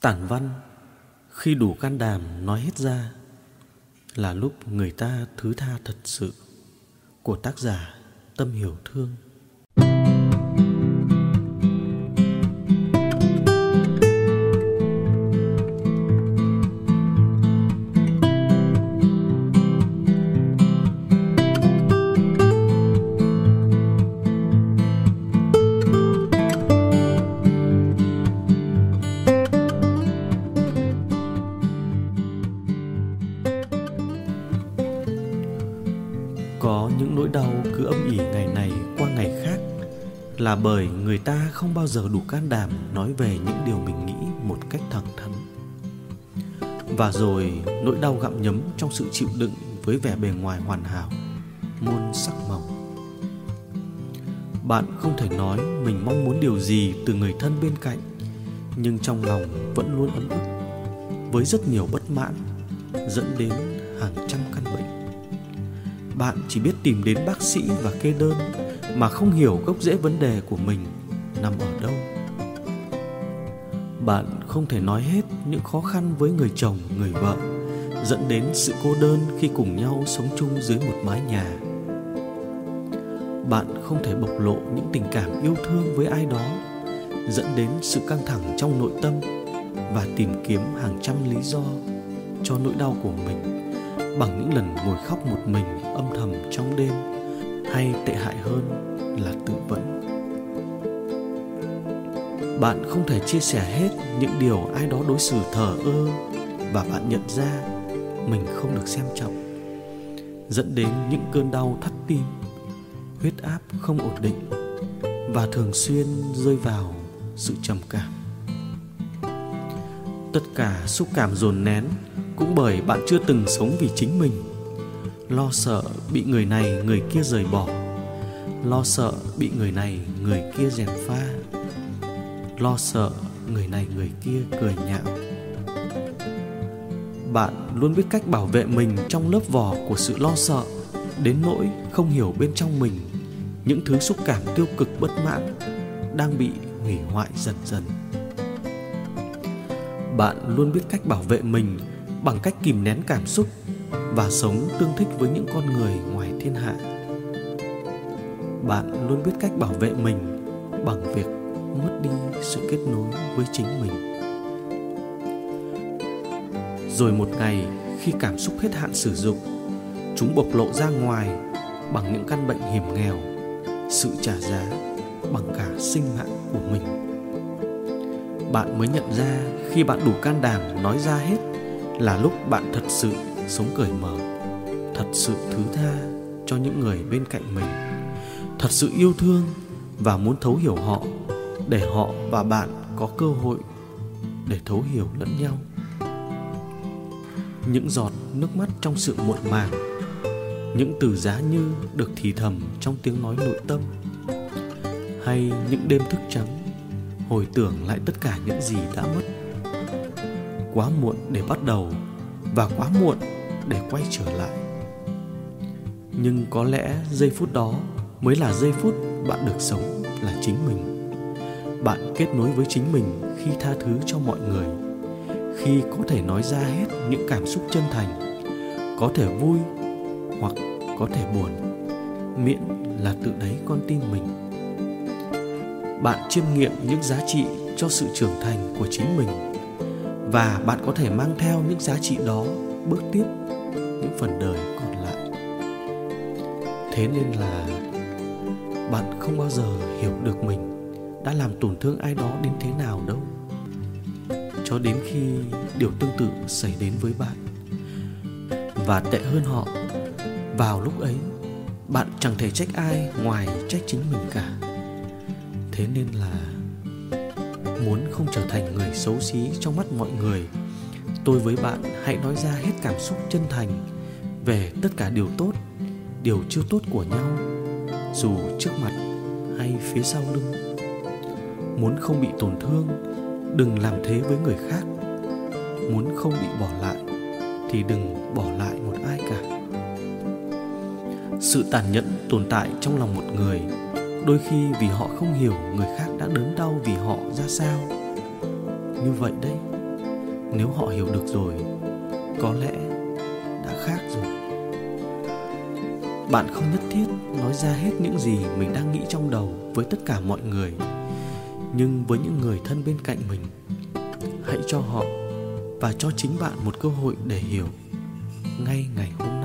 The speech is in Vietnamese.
Tản văn, khi đủ can đảm nói hết ra, là lúc người ta thứ tha thật sự của tác giả Tâm Hiểu Thương. Có những nỗi đau cứ âm ỉ ngày này qua ngày khác Là bởi người ta không bao giờ đủ can đảm nói về những điều mình nghĩ một cách thẳng thắn. Và rồi, nỗi đau gặm nhấm trong sự chịu đựng với vẻ bề ngoài hoàn hảo, Muôn sắc màu. Bạn không thể nói mình mong muốn điều gì từ người thân bên cạnh, Nhưng trong lòng vẫn luôn ấm ức, Với rất nhiều bất mãn, Dẫn đến hàng trăm căn bệnh bạn chỉ biết tìm đến bác sĩ và kê đơn mà không hiểu gốc rễ vấn đề của mình nằm ở đâu. Bạn không thể nói hết những khó khăn với người chồng, người vợ, dẫn đến sự cô đơn khi cùng nhau sống chung dưới một mái nhà. Bạn không thể bộc lộ những tình cảm yêu thương với ai đó, dẫn đến sự căng thẳng trong nội tâm và tìm kiếm hàng trăm lý do cho nỗi đau của mình bằng những lần ngồi khóc một mình âm thầm trong đêm, hay tệ hại hơn là tự vẫn. Bạn không thể chia sẻ hết những điều ai đó đối xử thờ ơ và bạn nhận ra mình không được xem trọng, dẫn đến những cơn đau thắt tim, huyết áp không ổn định và thường xuyên rơi vào sự trầm cảm. Tất cả xúc cảm dồn nén cũng bởi bạn chưa từng sống vì chính mình. Lo sợ bị người này, người kia rời bỏ. Lo sợ bị người này, người kia gièm pha. Lo sợ người này, người kia cười nhạo. Bạn luôn biết cách bảo vệ mình trong lớp vỏ của sự lo sợ, đến nỗi không hiểu bên trong mình những thứ xúc cảm tiêu cực bất mãn đang bị hủy hoại dần dần. Bạn luôn biết cách bảo vệ mình bằng cách kìm nén cảm xúc và sống tương thích với những con người ngoài thiên hạ. Bạn luôn biết cách bảo vệ mình bằng việc mất đi sự kết nối với chính mình. Rồi một ngày, khi cảm xúc hết hạn sử dụng, chúng bộc lộ ra ngoài bằng những căn bệnh hiểm nghèo, sự trả giá bằng cả sinh mạng của mình. Bạn mới nhận ra khi bạn đủ can đảm nói ra hết là lúc bạn thật sự sống cởi mở, thật sự thứ tha cho những người bên cạnh mình, thật sự yêu thương và muốn thấu hiểu họ, để họ và bạn có cơ hội để thấu hiểu lẫn nhau. Những giọt nước mắt trong sự muộn màng, những từ giá như được thì thầm trong tiếng nói nội tâm, hay những đêm thức trắng, hồi tưởng lại tất cả những gì đã mất quá muộn để bắt đầu và quá muộn để quay trở lại. Nhưng có lẽ giây phút đó mới là giây phút bạn được sống là chính mình. Bạn kết nối với chính mình khi tha thứ cho mọi người, khi có thể nói ra hết những cảm xúc chân thành, có thể vui hoặc có thể buồn. Miễn là tự đấy con tim mình. Bạn chiêm nghiệm những giá trị cho sự trưởng thành của chính mình và bạn có thể mang theo những giá trị đó bước tiếp những phần đời còn lại. Thế nên là bạn không bao giờ hiểu được mình đã làm tổn thương ai đó đến thế nào đâu. Cho đến khi điều tương tự xảy đến với bạn. Và tệ hơn họ, vào lúc ấy, bạn chẳng thể trách ai ngoài trách chính mình cả. Thế nên là muốn không trở thành người xấu xí trong mắt mọi người. Tôi với bạn hãy nói ra hết cảm xúc chân thành về tất cả điều tốt, điều chưa tốt của nhau, dù trước mặt hay phía sau lưng. Muốn không bị tổn thương, đừng làm thế với người khác. Muốn không bị bỏ lại, thì đừng bỏ lại một ai cả. Sự tàn nhẫn tồn tại trong lòng một người đôi khi vì họ không hiểu người khác đã đớn đau vì họ ra sao. Như vậy đấy, nếu họ hiểu được rồi, có lẽ đã khác rồi. Bạn không nhất thiết nói ra hết những gì mình đang nghĩ trong đầu với tất cả mọi người, nhưng với những người thân bên cạnh mình, hãy cho họ và cho chính bạn một cơ hội để hiểu ngay ngày hôm nay